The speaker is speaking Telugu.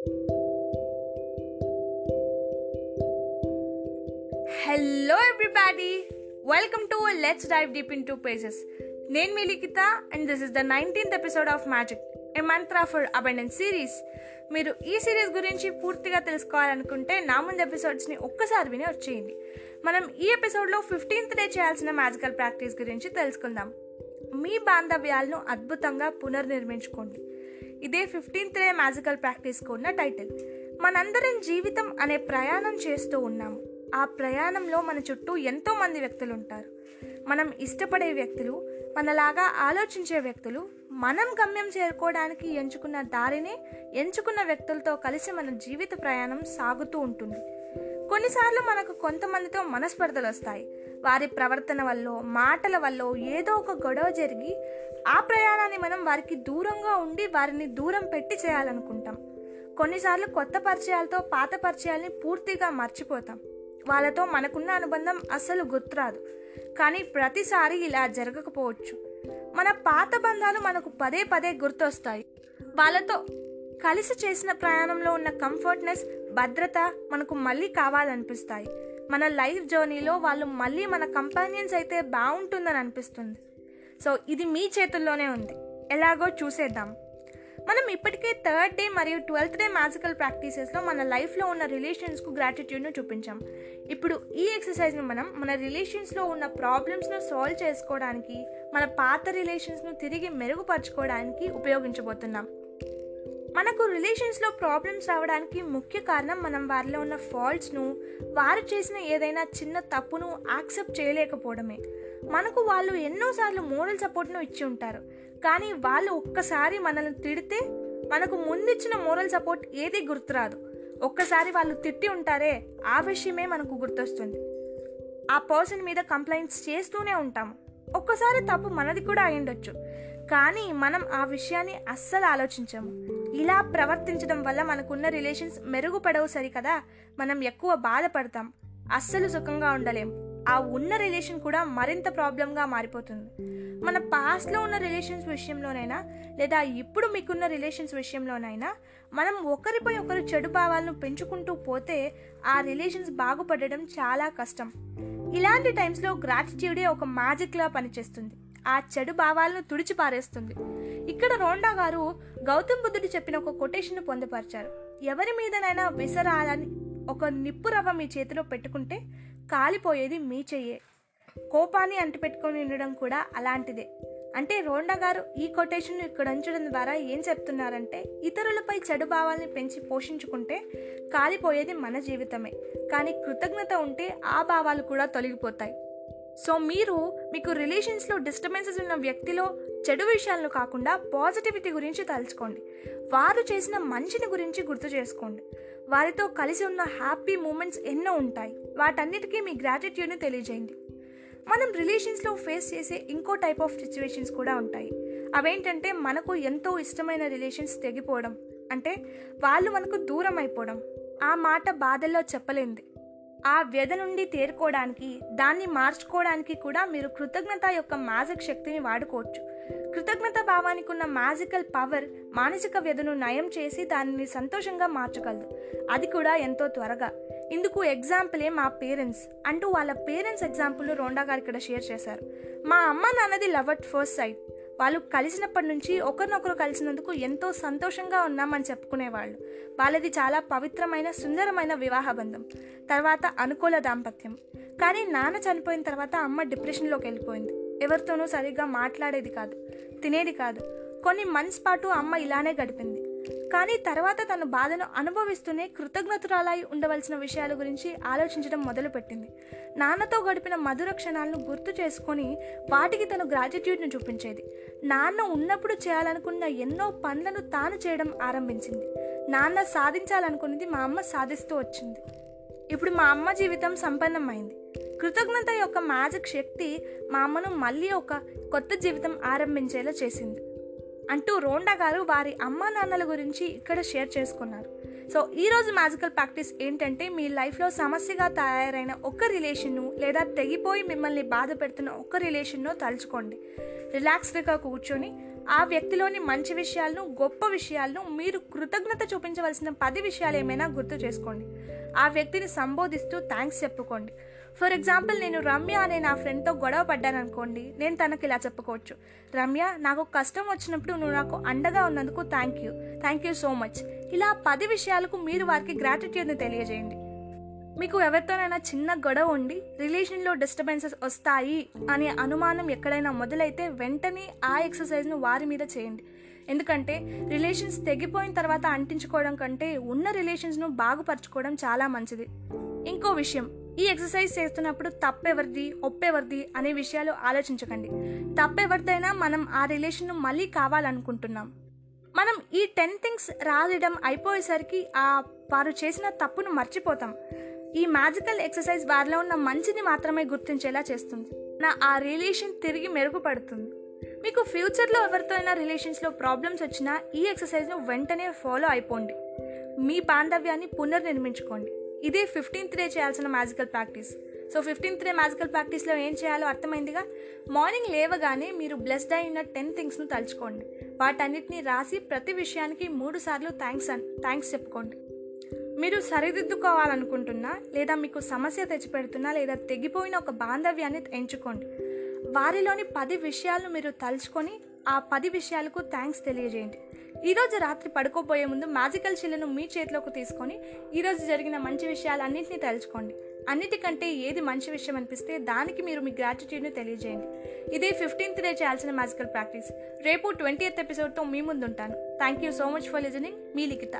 Hello everybody welcome to let's dive deep into pages నేను మీ Likhita and this is the nineteenth episode of magic a mantra for abundance series మీరు ఈ సిరీస్ గురించి పూర్తిగా తెలుసుకోవాలనుకుంటే నా ముందు ఎపిసోడ్స్ని ఒక్కసారి విని వచ్చేయండి. మనం ఈ ఎపిసోడ్లో ఫిఫ్టీన్త్ డే చేయాల్సిన మ్యాజికల్ ప్రాక్టీస్ గురించి తెలుసుకుందాం. మీ బాంధవ్యాలను అద్భుతంగా పునర్నిర్మించుకోండి. ఇదే ఫిఫ్టీన్త్ డే మ్యాజికల్ ప్రాక్టీస్కు ఉన్న టైటిల్ మనందరం జీవితం అనే ప్రయాణం చేస్తూ ఉన్నాము. ఆ ప్రయాణంలో మన చుట్టూ ఎంతోమంది వ్యక్తులు ఉంటారు. మనం ఇష్టపడే వ్యక్తులు మనలాగా ఆలోచించే వ్యక్తులు మనం గమ్యం చేరుకోవడానికి ఎంచుకున్న దారిని ఎంచుకున్న వ్యక్తులతో కలిసి మన జీవిత ప్రయాణం సాగుతూ ఉంటుంది. కొన్నిసార్లు మనకు కొంతమందితో మనస్పర్ధలు వస్తాయి. వారి ప్రవర్తన వల్ల మాటల వల్ల ఏదో ఒక గొడవ జరిగి ఆ ప్రయాణాన్ని మనం వారికి దూరంగా ఉండి వారిని దూరం పెట్టి చేయాలనుకుంటాం. కొన్నిసార్లు కొత్త పరిచయాలతో పాత పరిచయాల్ని పూర్తిగా మర్చిపోతాం. వాళ్ళతో మనకున్న అనుబంధం అస్సలు గుర్తురాదు. కానీ ప్రతిసారి ఇలా జరగకపోవచ్చు. మన పాత బంధాలు మనకు పదే పదే గుర్తొస్తాయి. వాళ్ళతో కలిసి చేసిన ప్రయాణంలో ఉన్న కంఫర్ట్నెస్ భద్రత మనకు మళ్ళీ కావాలనిపిస్తాయి. మన లైఫ్ జర్నీలో వాళ్ళు మళ్ళీ మన కంపానియన్స్ అయితే బాగుంటుందని అనిపిస్తుంది. సో ఇది మీ చేతుల్లోనే ఉంది. ఎలాగో చూసేద్దాం. మనం ఇప్పటికే థర్డ్ డే మరియు ట్వెల్త్ డే మ్యాజికల్ ప్రాక్టీసెస్లో మన లైఫ్లో ఉన్న రిలేషన్స్కు గ్రాటిట్యూడ్ను చూపించాం. ఇప్పుడు ఈ ఎక్సర్సైజ్ను మనం మన రిలేషన్స్లో ఉన్న ప్రాబ్లమ్స్ను సాల్వ్ చేసుకోవడానికి మన పాత రిలేషన్స్ను తిరిగి మెరుగుపరచుకోవడానికి ఉపయోగించబోతున్నాం. మనకు రిలేషన్స్లో ప్రాబ్లమ్స్ రావడానికి ముఖ్య కారణం మనం వారిలో ఉన్న ఫాల్ట్స్ను వారు చేసిన ఏదైనా చిన్న తప్పును యాక్సెప్ట్ చేయలేకపోవడమే. మనకు వాళ్ళు ఎన్నోసార్లు మోరల్ సపోర్ట్ను ఇచ్చి ఉంటారు. కానీ వాళ్ళు ఒక్కసారి మనల్ని తిడితే మనకు ముందిచ్చిన మోరల్ సపోర్ట్ ఏది గుర్తురాదు. ఒక్కసారి వాళ్ళు తిట్టి ఉంటారే ఆ విషయమే మనకు గుర్తొస్తుంది. ఆ పర్సన్ మీద కంప్లైంట్స్ చేస్తూనే ఉంటాము ఒక్కసారి తప్పు మనది కూడా అయ్యుండొచ్చు. కానీ మనం ఆ విషయాన్ని అస్సలు ఆలోచించాము. ఇలా ప్రవర్తించడం వల్ల మనకున్న రిలేషన్స్ మెరుగుపడవు సరికదా? మనం ఎక్కువ బాధపడతాం. అస్సలు సుఖంగా ఉండలేం. ఆ ఉన్న రిలేషన్ కూడా మరింత ప్రాబ్లంగా మారిపోతుంది. మన పాస్ట్లో ఉన్న రిలేషన్స్ విషయంలోనైనా లేదా ఇప్పుడు మీకున్న రిలేషన్స్ విషయంలోనైనా మనం ఒకరిపై ఒకరు చెడు భావాలను పెంచుకుంటూ పోతే ఆ రిలేషన్స్ బాగుపడడం చాలా కష్టం. ఇలాంటి టైమ్స్లో గ్రాటిట్యూడే ఒక మ్యాజిక్లా పనిచేస్తుంది. ఆ చెడు భావాలను తుడిచిపారేస్తుంది ఇక్కడ రోండా గారు గౌతమ్ బుద్ధుడు చెప్పిన ఒక కొటేషన్ పొందుపరిచారు. ఎవరి మీదనైనా విసరాలని ఒక నిప్పు రవ్వ మీ చేతిలో పెట్టుకుంటే కాలిపోయేది మీ చెయ్యే. కోపాన్ని అంటిపెట్టుకొని ఉండడం కూడా అలాంటిదే. అంటే రోండా గారు ఈ కొటేషన్ ఇక్కడ ఉంచడం ద్వారా ఏం చెప్తున్నారంటే ఇతరులపై చెడు భావాల్ని పెంచి పోషించుకుంటే కాలిపోయేది మన జీవితమే. కానీ కృతజ్ఞత ఉంటే ఆ భావాలు కూడా తొలగిపోతాయి. సో మీరు మీకు రిలేషన్స్లో డిస్టర్బెన్సెస్ ఉన్న వ్యక్తిలో చెడు విషయాలను కాకుండా పాజిటివిటీ గురించి తలుచుకోండి. వారు చేసిన మంచిని గురించి గుర్తు చేసుకోండి. వారితో కలిసి ఉన్న హ్యాపీ మూమెంట్స్ ఎన్నో ఉంటాయి. వాటన్నిటికీ మీ గ్రాటిట్యూడ్ని తెలియజేయండి. మనం రిలేషన్స్లో ఫేస్ చేసే ఇంకో టైప్ ఆఫ్ సిచ్యువేషన్స్ కూడా ఉంటాయి. అవేంటంటే మనకు ఎంతో ఇష్టమైన రిలేషన్స్ తెగిపోవడం. అంటే వాళ్ళు మనకు దూరం అయిపోవడం. ఆ మాట బాధల్లో చెప్పలేంది ఆ వ్యధ నుండి తేరుకోవడానికి దాన్ని మార్చుకోవడానికి కూడా మీరు కృతజ్ఞత యొక్క మ్యాజిక్ శక్తిని వాడుకోవచ్చు. కృతజ్ఞత భావానికి ఉన్న మ్యాజికల్ పవర్ మానసిక వ్యధను నయం చేసి దానిని సంతోషంగా మార్చగలదు. అది కూడా ఎంతో త్వరగా. ఇందుకు ఎగ్జాంపులే మా పేరెంట్స్ అంటూ వాళ్ళ పేరెంట్స్ ఎగ్జాంపుల్ రోండా గారు ఇక్కడ షేర్ చేశారు. మా అమ్మ నాన్నది లవ్ అట్ ఫస్ట్ సైట్. వాళ్ళు కలిసినప్పటి నుంచి ఒకరినొకరు కలిసినందుకు ఎంతో సంతోషంగా ఉన్నామని చెప్పుకునేవాళ్ళు. వాళ్ళది చాలా పవిత్రమైన సుందరమైన వివాహ బంధం. తర్వాత అనుకూల దాంపత్యం. కానీ నాన్న చనిపోయిన తర్వాత అమ్మ డిప్రెషన్లోకి వెళ్ళిపోయింది. ఎవరితోనూ సరిగ్గా మాట్లాడేది కాదు తినేది కాదు. కొన్ని మంత్స్ పాటు అమ్మ ఇలానే గడిపింది. కానీ తర్వాత తన బాధను అనుభవిస్తూనే కృతజ్ఞతురాలై ఉండవలసిన విషయాల గురించి ఆలోచించడం మొదలుపెట్టింది. నాన్నతో గడిపిన మధుర క్షణాలను గుర్తు చేసుకొని వాటికి తను గ్రాటిట్యూడ్ను చూపించేది. నాన్న ఉన్నప్పుడు చేయాలనుకున్న ఎన్నో పనులను తాను చేయడం ఆరంభించింది. నాన్న సాధించాలనుకున్నది మా అమ్మ సాధిస్తూ వచ్చింది. ఇప్పుడు మా అమ్మ జీవితం సంపన్నమైంది. కృతజ్ఞత యొక్క మ్యాజిక్ శక్తి మా అమ్మను మళ్ళీ ఒక కొత్త జీవితం ఆరంభించేలా చేసింది. అంటూ రోండా గారు వారి అమ్మా నాన్నల గురించి ఇక్కడ షేర్ చేసుకున్నారు. సో ఈరోజు మ్యాజికల్ ప్రాక్టీస్ ఏంటంటే మీ లైఫ్లో సమస్యగా తయారైన ఒక రిలేషన్ను లేదా తెగిపోయి మిమ్మల్ని బాధ పెడుతున్న ఒక రిలేషన్ను తలుచుకోండి. రిలాక్స్డ్గా కూర్చొని ఆ వ్యక్తిలోని మంచి విషయాలను గొప్ప విషయాలను మీరు కృతజ్ఞత చూపించవలసిన పది విషయాలు ఏమైనా గుర్తు చేసుకోండి. ఆ వ్యక్తిని సంబోధిస్తూ థ్యాంక్స్ చెప్పుకోండి. ఫర్ ఎగ్జాంపుల్ నేను రమ్య అనే నా ఫ్రెండ్తో గొడవ పడ్డాను అనుకోండి నేను తనకి ఇలా చెప్పుకోవచ్చు. రమ్య నాకు కష్టం వచ్చినప్పుడు నువ్వు నాకు అండగా ఉన్నందుకు thank you thank you so much ఇలా పది విషయాలకు మీరు వారికి గ్రాటిట్యూడ్ని తెలియజేయండి. మీకు ఎవరితోనైనా చిన్న గొడవ ఉండి రిలేషన్లో డిస్టర్బెన్సెస్ వస్తాయి అనే అనుమానం ఎక్కడైనా మొదలైతే వెంటనే ఆ ఎక్సర్సైజ్ను వారి మీద చేయండి. ఎందుకంటే రిలేషన్స్ తెగిపోయిన తర్వాత అంటించుకోవడం కంటే ఉన్న రిలేషన్స్ను బాగుపరచుకోవడం చాలా మంచిది. ఇంకో విషయం ఈ ఎక్సర్సైజ్ చేస్తున్నప్పుడు తప్పెవరిది ఒప్పెవరిది అనే విషయాలు ఆలోచించకండి. తప్పెవరిదైనా మనం ఆ రిలేషన్ను మళ్ళీ కావాలనుకుంటున్నాం. మనం ఈ టెన్ థింగ్స్ రాయడం అయిపోయేసరికి ఆ వారు చేసిన తప్పును మర్చిపోతాం. ఈ మ్యాజికల్ ఎక్సర్సైజ్ వారిలో ఉన్న మంచిని మాత్రమే గుర్తించేలా చేస్తుంది. నా ఆ రిలేషన్ తిరిగి మెరుగుపడుతుంది. మీకు ఫ్యూచర్లో ఎవరితో అయినా రిలేషన్స్లో ప్రాబ్లమ్స్ వచ్చినా ఈ ఎక్సర్సైజ్ను వెంటనే ఫాలో అయిపోండి. మీ బాంధవ్యాన్ని పునర్నిర్మించుకోండి. ఇదే ఫిఫ్టీన్త్ డే చేయాల్సిన magical practice so fifteenth day magical ప్రాక్టీస్లో ఏం చేయాలో అర్థమైందిగా? మార్నింగ్ లేవగానే మీరు బ్లెస్డ్ అయిన టెన్ థింగ్స్ను తలుచుకోండి. వాటన్నిటిని రాసి ప్రతి విషయానికి మూడు సార్లు థ్యాంక్స్ అన్ థ్యాంక్స్ చెప్పుకోండి. మీరు సరిదిద్దుకోవాలనుకుంటున్నా లేదా మీకు సమస్య తెచ్చిపెడుతున్నా లేదా తెగిపోయిన ఒక బాంధవ్యాన్ని ఎంచుకోండి. వారిలోని పది విషయాలను మీరు తలుచుకొని ఆ పది విషయాలకు థ్యాంక్స్ తెలియజేయండి. ఈరోజు రాత్రి పడుకోబోయే ముందు మ్యాజికల్ చిల్లును మీ చేతిలోకి తీసుకొని ఈరోజు జరిగిన మంచి విషయాలన్నింటినీ తలుచుకోండి అన్నిటికంటే ఏది మంచి విషయం అనిపిస్తే దానికి మీరు మీ గ్రాటిట్యూడ్ని తెలియజేయండి. ఇదే ఫిఫ్టీన్త్ డే చేయాల్సిన మ్యాజికల్ ప్రాక్టీస్. రేపు ట్వంటీ ఎయిత్ ఎపిసోడ్తో మీ ముందు ఉంటాను thank you so much for listening me Likhita.